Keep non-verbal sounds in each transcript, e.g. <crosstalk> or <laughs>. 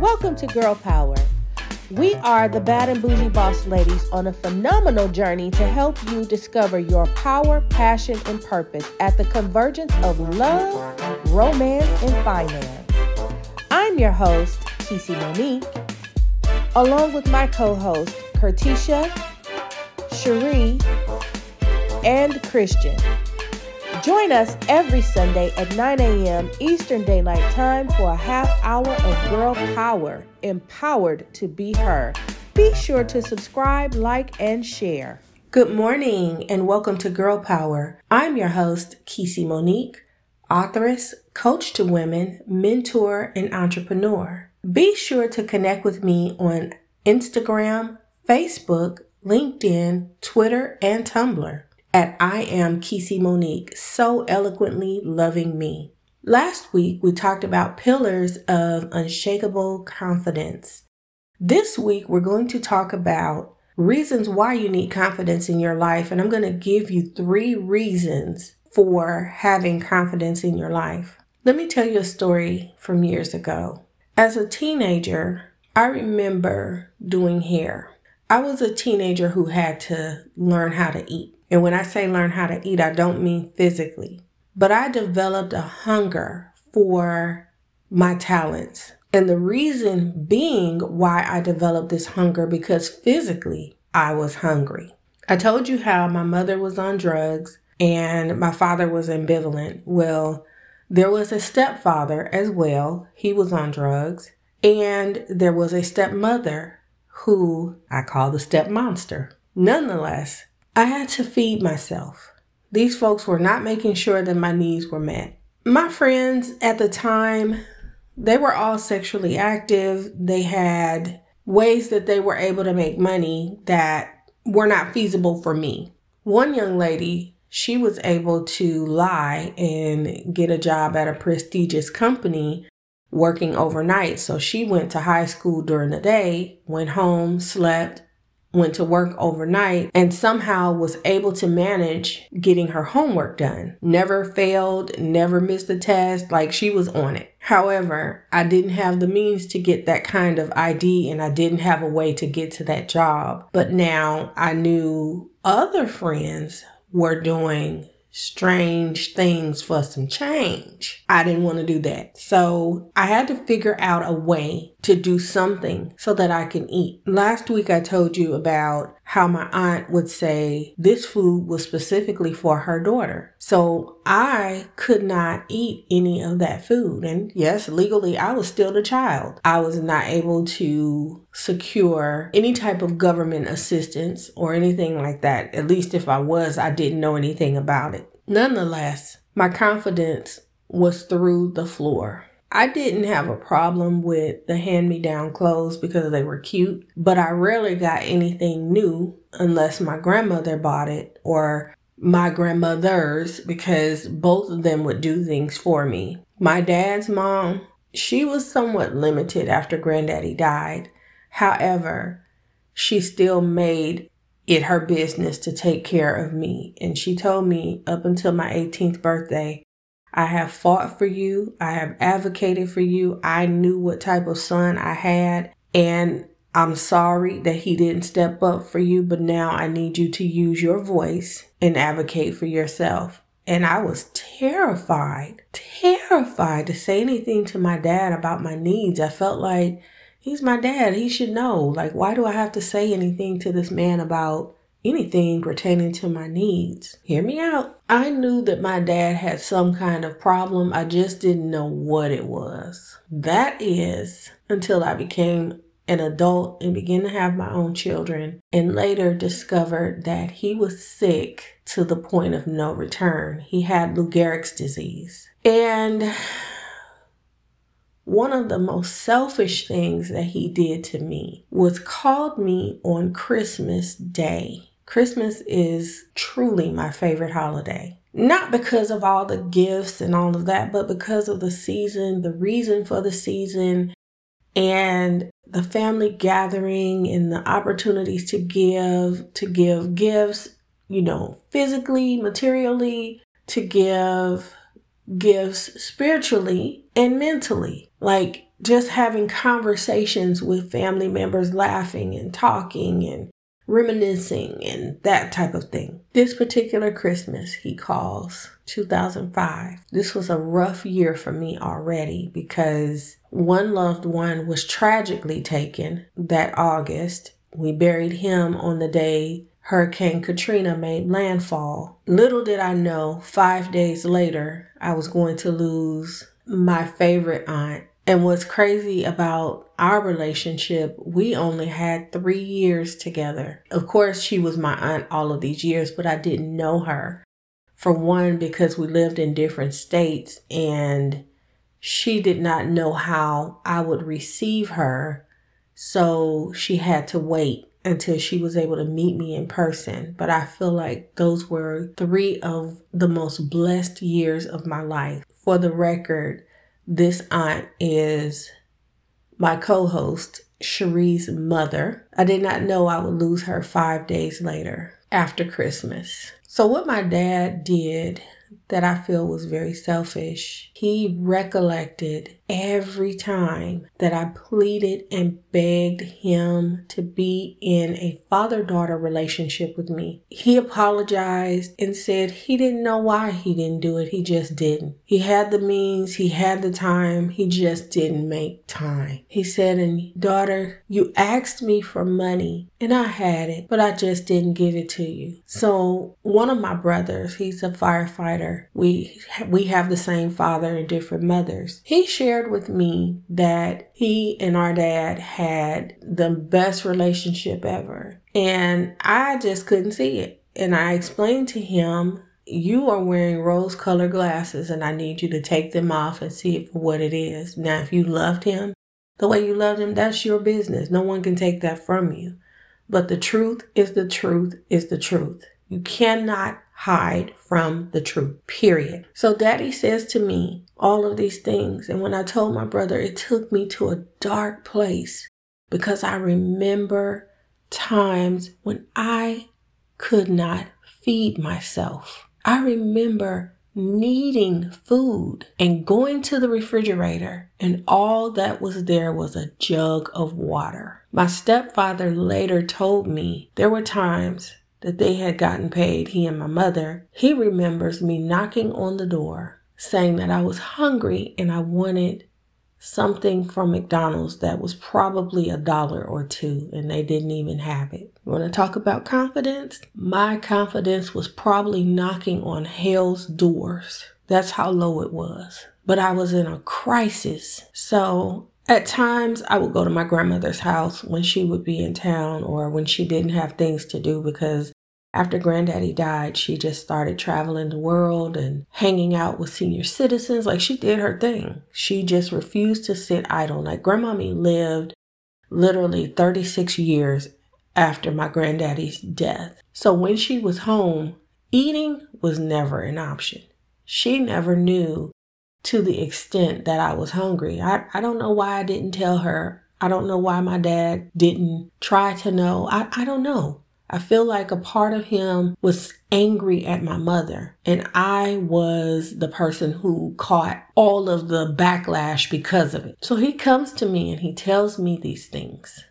Welcome to Girl Power. We are the Bad and Bougie Boss Ladies on a phenomenal journey to help you discover your power, passion, and purpose at the convergence of love, romance, and finance. I'm your host, Keci Monique, along with my co host, Kertisha, Cherie, and Christian. Join us every Sunday at 9 a.m. Eastern Daylight Time for a half hour of girl power, empowered to be her. Be sure to subscribe, like, and share. Good morning and welcome to Girl Power. I'm your host, Keci Monique, authoress, coach to women, mentor, and entrepreneur. Be sure to connect with me on Instagram, Facebook, LinkedIn, Twitter, and Tumblr at I am Keci Monique, so eloquently loving me. Last week, we talked about pillars of unshakable confidence. This week, we're going to talk about reasons why you need confidence in your life, and I'm going to give you three reasons for having confidence in your life. Let me tell you a story from years ago. As a teenager, I remember doing hair. I was a teenager who had to learn how to eat. And when I say learn how to eat, I don't mean physically, but I developed a hunger for my talents. And the reason being why I developed this hunger because physically I was hungry. I told you how my mother was on drugs and my father was ambivalent. Well, there was a stepfather as well. He was on drugs. And there was a stepmother who I call the step monster. Nonetheless, I had to feed myself. These folks were not making sure that my needs were met. My friends at the time, they were all sexually active. They had ways that they were able to make money that were not feasible for me. One young lady, she was able to lie and get a job at a prestigious company working overnight. So she went to high school during the day, went home, slept, went to work overnight and somehow was able to manage getting her homework done. Never failed, never missed a test, like she was on it. However, I didn't have the means to get that kind of ID and I didn't have a way to get to that job. But now I knew other friends were doing strange things for some change. I didn't want to do that. So I had to figure out a way to do something so that I can eat. Last week I told you about how my aunt would say this food was specifically for her daughter. So I could not eat any of that food. And yes, legally I was still the child. I was not able to secure any type of government assistance or anything like that. At least if I was, I didn't know anything about it. Nonetheless, my confidence was through the floor. I didn't have a problem with the hand me down clothes because they were cute, but I rarely got anything new unless my grandmother bought it or my grandmother's because both of them would do things for me. My dad's mom, she was somewhat limited after granddaddy died. However, she still made it her business to take care of me. And she told me up until my 18th birthday, I have fought for you. I have advocated for you. I knew what type of son I had. And I'm sorry that he didn't step up for you, but now I need you to use your voice and advocate for yourself. And I was terrified, terrified to say anything to my dad about my needs. I felt like he's my dad. He should know. Like, why do I have to say anything to this man about anything pertaining to my needs. Hear me out. I knew that my dad had some kind of problem. I just didn't know what it was. That is until I became an adult and began to have my own children and later discovered that he was sick to the point of no return. He had Lou Gehrig's disease. And one of the most selfish things that he did to me was called me on Christmas Day Christmas is truly my favorite holiday. Not because of all the gifts and all of that, but because of the season, the reason for the season, and the family gathering and the opportunities to give, to give gifts, you know, physically, materially, to give gifts spiritually and mentally. Like just having conversations with family members, laughing and talking and reminiscing and that type of thing. This particular Christmas, he calls 2005. This was a rough year for me already because one loved one was tragically taken that August. We buried him on the day Hurricane Katrina made landfall. Little did I know, five days later, I was going to lose my favorite aunt. And what's crazy about our relationship, we only had three years together. Of course, she was my aunt all of these years, but I didn't know her. For one, because we lived in different states and she did not know how I would receive her. So she had to wait until she was able to meet me in person. But I feel like those were three of the most blessed years of my life. For the record, this aunt is my co host, Cherie's mother. I did not know I would lose her five days later after Christmas. So, what my dad did that I feel was very selfish. He recollected every time that I pleaded and begged him to be in a father daughter relationship with me. He apologized and said he didn't know why he didn't do it. He just didn't. He had the means, he had the time, he just didn't make time. He said, And daughter, you asked me for money and I had it, but I just didn't give it to you. So, one of my brothers, he's a firefighter. We we have the same father and different mothers. He shared with me that he and our dad had the best relationship ever. And I just couldn't see it. And I explained to him, You are wearing rose colored glasses, and I need you to take them off and see it for what it is. Now, if you loved him the way you loved him, that's your business. No one can take that from you. But the truth is the truth is the truth. You cannot hide from the truth, period. So daddy says to me all of these things. And when I told my brother, it took me to a dark place because I remember times when I could not feed myself. I remember needing food and going to the refrigerator, and all that was there was a jug of water. My stepfather later told me there were times that they had gotten paid, he and my mother, he remembers me knocking on the door saying that I was hungry and I wanted something from McDonald's that was probably a dollar or two and they didn't even have it. You want to talk about confidence? My confidence was probably knocking on hell's doors. That's how low it was. But I was in a crisis. So at times, I would go to my grandmother's house when she would be in town or when she didn't have things to do because after granddaddy died, she just started traveling the world and hanging out with senior citizens. Like she did her thing. She just refused to sit idle. Like grandmommy lived literally 36 years after my granddaddy's death. So when she was home, eating was never an option. She never knew to the extent that I was hungry. I, I don't know why I didn't tell her. I don't know why my dad didn't try to know. I, I don't know. I feel like a part of him was angry at my mother, and I was the person who caught all of the backlash because of it. So he comes to me and he tells me these things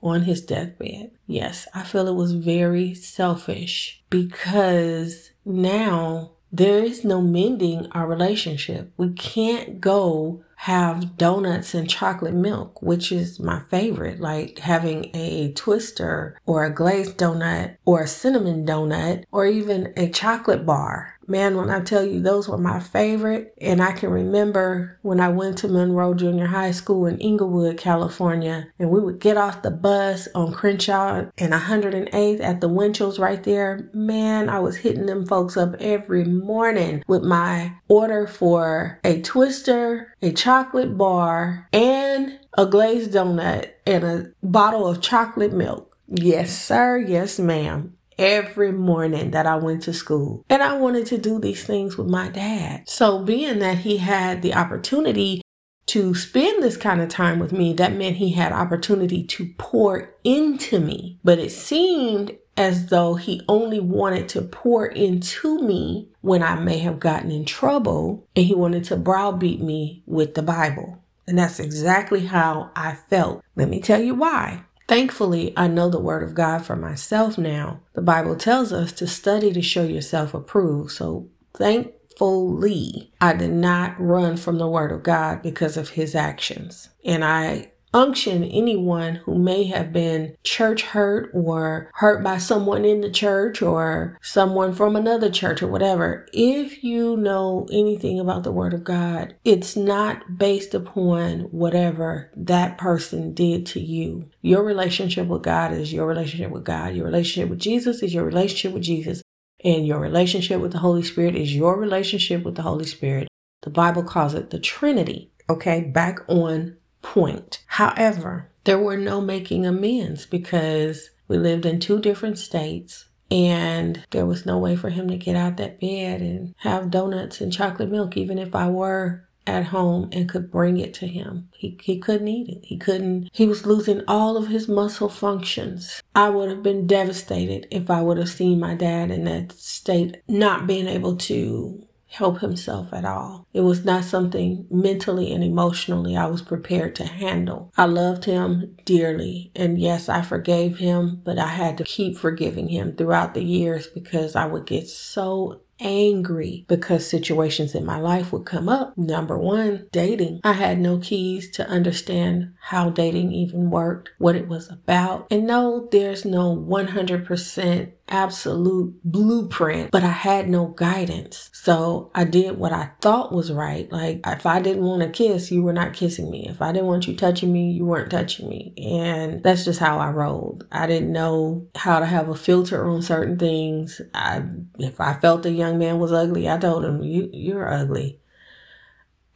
on his deathbed. Yes, I feel it was very selfish because now there is no mending our relationship. We can't go have donuts and chocolate milk, which is my favorite, like having a twister or a glazed donut or a cinnamon donut or even a chocolate bar. Man, when I tell you those were my favorite, and I can remember when I went to Monroe Junior High School in Inglewood, California, and we would get off the bus on Crenshaw and 108th at the Winchell's right there. Man, I was hitting them folks up every morning with my order for a twister, a chocolate bar, and a glazed donut and a bottle of chocolate milk. Yes, sir. Yes, ma'am every morning that I went to school. And I wanted to do these things with my dad. So, being that he had the opportunity to spend this kind of time with me, that meant he had opportunity to pour into me. But it seemed as though he only wanted to pour into me when I may have gotten in trouble and he wanted to browbeat me with the Bible And that's exactly how I felt. Let me tell you why. Thankfully, I know the Word of God for myself now. The Bible tells us to study to show yourself approved. So thankfully, I did not run from the Word of God because of His actions. And I unction anyone who may have been church hurt or hurt by someone in the church or someone from another church or whatever. If you know anything about the Word of God, it's not based upon whatever that person did to you. Your relationship with God is your relationship with God. Your relationship with Jesus is your relationship with Jesus. And your relationship with the Holy Spirit is your relationship with the Holy Spirit. The Bible calls it the Trinity. Okay, back on point. However, there were no making amends because we lived in two different states and there was no way for him to get out that bed and have donuts and chocolate milk, even if I were at home and could bring it to him. He, he couldn't eat it. He couldn't, he was losing all of his muscle functions. I would have been devastated if I would have seen my dad in that state, not being able to help himself at all. It was not something mentally and emotionally I was prepared to handle. I loved him dearly, and yes, I forgave him, but I had to keep forgiving him throughout the years because I would get so angry because situations in my life would come up. Number one, dating. I had no keys to understand how dating even worked, what it was about. And no, there's no 100% absolute blueprint, but I had no guidance. So I did what I thought was right. Like if I didn't want to kiss, you were not kissing me. If I didn't want you touching me, you weren't touching me. And that's just how I rolled. I didn't know how to have a filter on certain things. I if I felt a young man was ugly, I told him, "You you're ugly."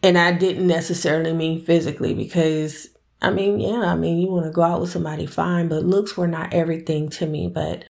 And I didn't necessarily mean physically because I mean, yeah, I mean, you want to go out with somebody fine, but looks were not everything to me. But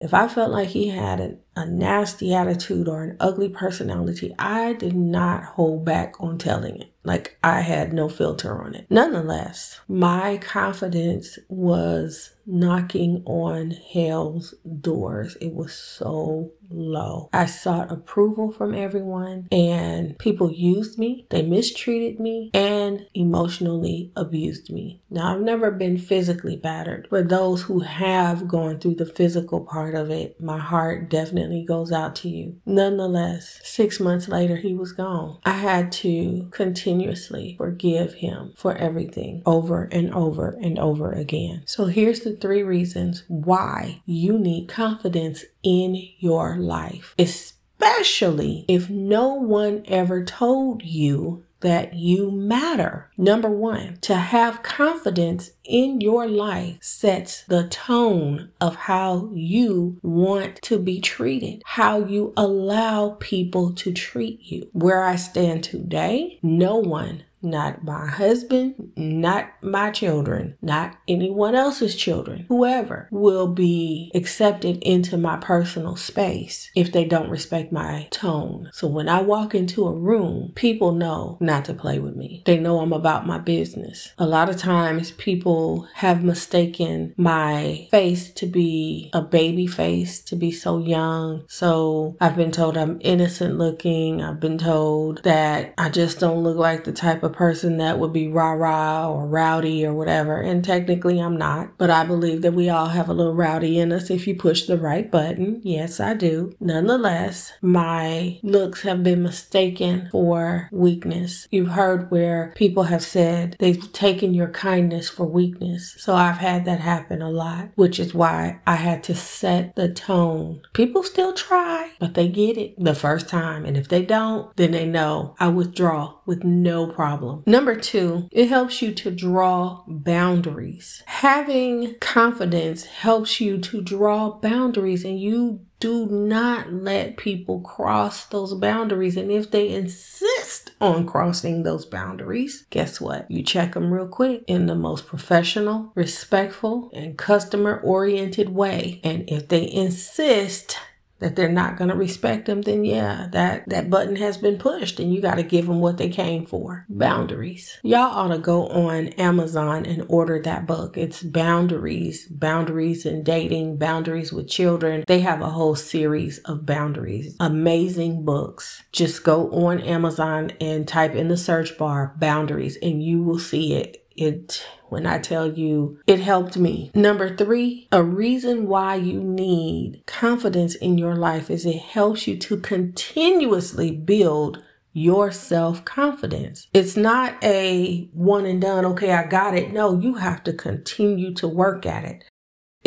if I felt like he had an, a nasty attitude or an ugly personality, I did not hold back on telling it. Like I had no filter on it. Nonetheless, my confidence was knocking on hell's doors. It was so low. I sought approval from everyone, and people used me, they mistreated me, and emotionally abused me. Now, I've never been physically battered. but those who have gone through the physical part of it, my heart definitely goes out to you. Nonetheless, six months later, he was gone. I had to continuously forgive him for everything over and over and over again. So here's the three reasons why you need confidence in your life, especially if no one ever told you that you matter. Number one, to have confidence in your life sets the tone of how you want to be treated, how you allow people to treat you. Where I stand today, no one not my husband, not my children, not anyone else's children, whoever will be accepted into my personal space if they don't respect my tone. So when I walk into a room, people know not to play with me. They know I'm about my business. A lot of times people have mistaken my face to be a baby face, to be so young. So I've been told I'm innocent looking. I've been told that I just don't look like the type of a person that would be rah rah or rowdy or whatever. And technically, I'm not. But I believe that we all have a little rowdy in us if you push the right button. Yes, I do. Nonetheless, my looks have been mistaken for weakness. You've heard where people have said they've taken your kindness for weakness. So I've had that happen a lot, which is why I had to set the tone. People still try, but they get it the first time. And if they don't, then they know I withdraw with no problem. Number two, it helps you to draw boundaries. Having confidence helps you to draw boundaries and you do not let people cross those boundaries. And if they insist on crossing those boundaries, guess what? You check them real quick in the most professional, respectful, and customer oriented way. And if they insist, that they're not going to respect them, then yeah, that, that button has been pushed and you got to give them what they came for. Boundaries. Y'all ought to go on Amazon and order that book. It's Boundaries, Boundaries in Dating, Boundaries with Children. They have a whole series of boundaries. Amazing books. Just go on Amazon and type in the search bar boundaries and you will see it. It when I tell you it helped me. Number three, a reason why you need confidence in your life is it helps you to continuously build your self confidence. It's not a one and done, okay, I got it. No, you have to continue to work at it.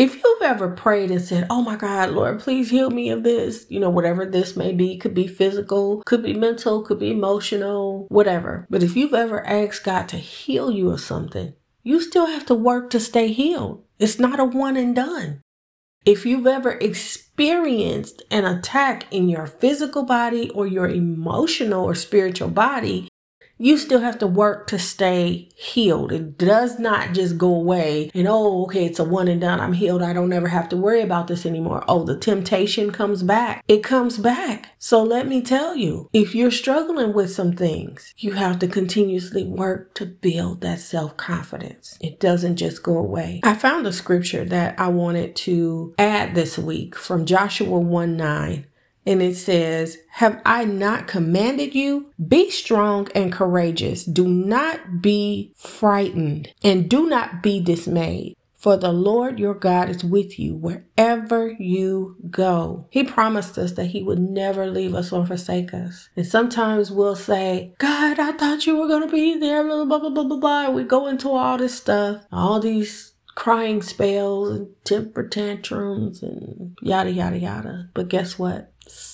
If you've ever prayed and said, Oh my God, Lord, please heal me of this, you know, whatever this may be, could be physical, could be mental, could be emotional, whatever. But if you've ever asked God to heal you of something, you still have to work to stay healed. It's not a one and done. If you've ever experienced an attack in your physical body or your emotional or spiritual body, you still have to work to stay healed. It does not just go away and, oh, okay, it's a one and done. I'm healed. I don't ever have to worry about this anymore. Oh, the temptation comes back. It comes back. So let me tell you, if you're struggling with some things, you have to continuously work to build that self confidence. It doesn't just go away. I found a scripture that I wanted to add this week from Joshua 1 9 and it says, Have I not commanded you? Be strong and courageous. Do not be frightened and do not be dismayed. For the Lord your God is with you wherever you go. He promised us that He would never leave us or forsake us. And sometimes we'll say, God, I thought you were going to be there, blah, blah, blah, blah, blah, blah. We go into all this stuff, all these crying spells and temper tantrums and yada, yada, yada. But guess what?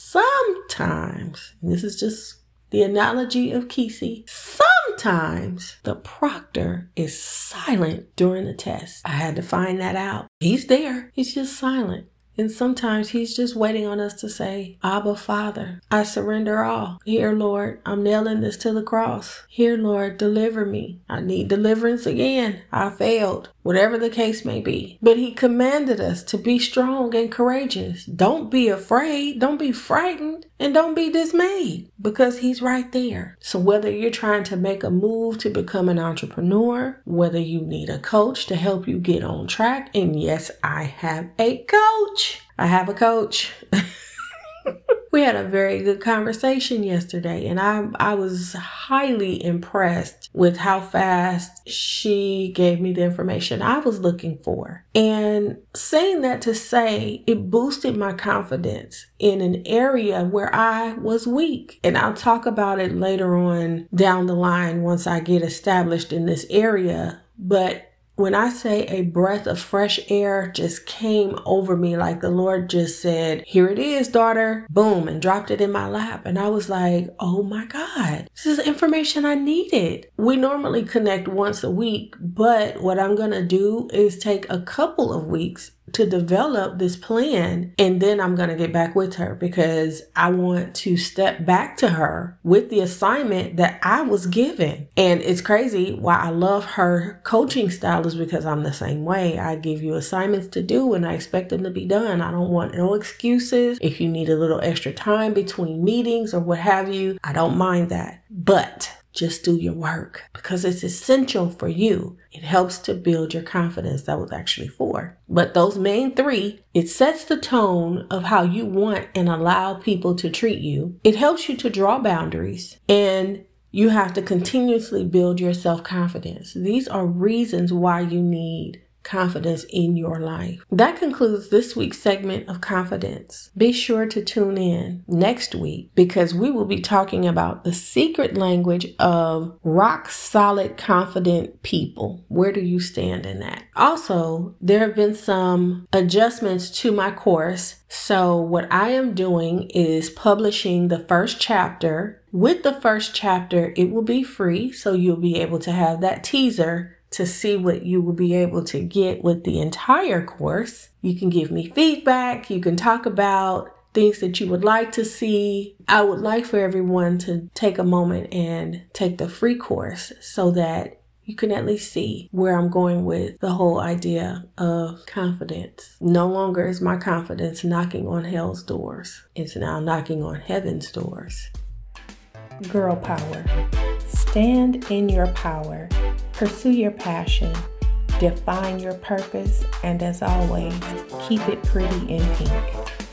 Sometimes, and this is just the analogy of Keci, sometimes the proctor is silent during the test. I had to find that out. He's there, he's just silent. And sometimes he's just waiting on us to say, Abba, Father, I surrender all. Here, Lord, I'm nailing this to the cross. Here, Lord, deliver me. I need deliverance again. I failed, whatever the case may be. But he commanded us to be strong and courageous. Don't be afraid. Don't be frightened and don't be dismayed because he's right there. So whether you're trying to make a move to become an entrepreneur, whether you need a coach to help you get on track, and yes, I have a coach I have a coach. <laughs> we had a very good conversation yesterday and I I was highly impressed with how fast she gave me the information I was looking for. And saying that to say it boosted my confidence in an area where I was weak. And I'll talk about it later on down the line once I get established in this area. But when I say a breath of fresh air just came over me, like the Lord just said, Here it is, daughter, boom, and dropped it in my lap. And I was like, Oh my God, this is information I needed. We normally connect once a week, but what I'm to do is take a couple of weeks to develop this plan and then I'm going to get back with her because I want to step back to her with the assignment that I was given. And it's crazy why I love her coaching style is because I'm the same way. I give you assignments to do and I expect them to be done. I don't want no excuses. If you need a little extra time between meetings or what have you, I don't mind that. But just do your work because it's essential for you. It helps to build your confidence. That was actually four. But those main three, it sets the tone of how you want and allow people to treat you. It helps you to draw boundaries and you have to continuously build your self confidence. These are reasons why you need confidence in your life. That concludes this week's segment of confidence. Be sure to tune in next week because we will be talking about the secret language of rock solid, confident people. Where do you stand in that? Also, there have been some adjustments to my course. So, what I am doing is publishing the first chapter. With the first chapter, it will be free, so you'll be able to have that teaser to see what you will be able to get with the entire course. You can give me feedback. You can talk about things that you would like to see. I would like for everyone to take a moment and take the free course so that you can at least see where I'm going with the whole idea of confidence. No longer is my confidence knocking on hell's doors, it's now knocking on heaven's doors. Girl power. Stand in your power, pursue your passion, define your purpose, and as always, keep it pretty in pink.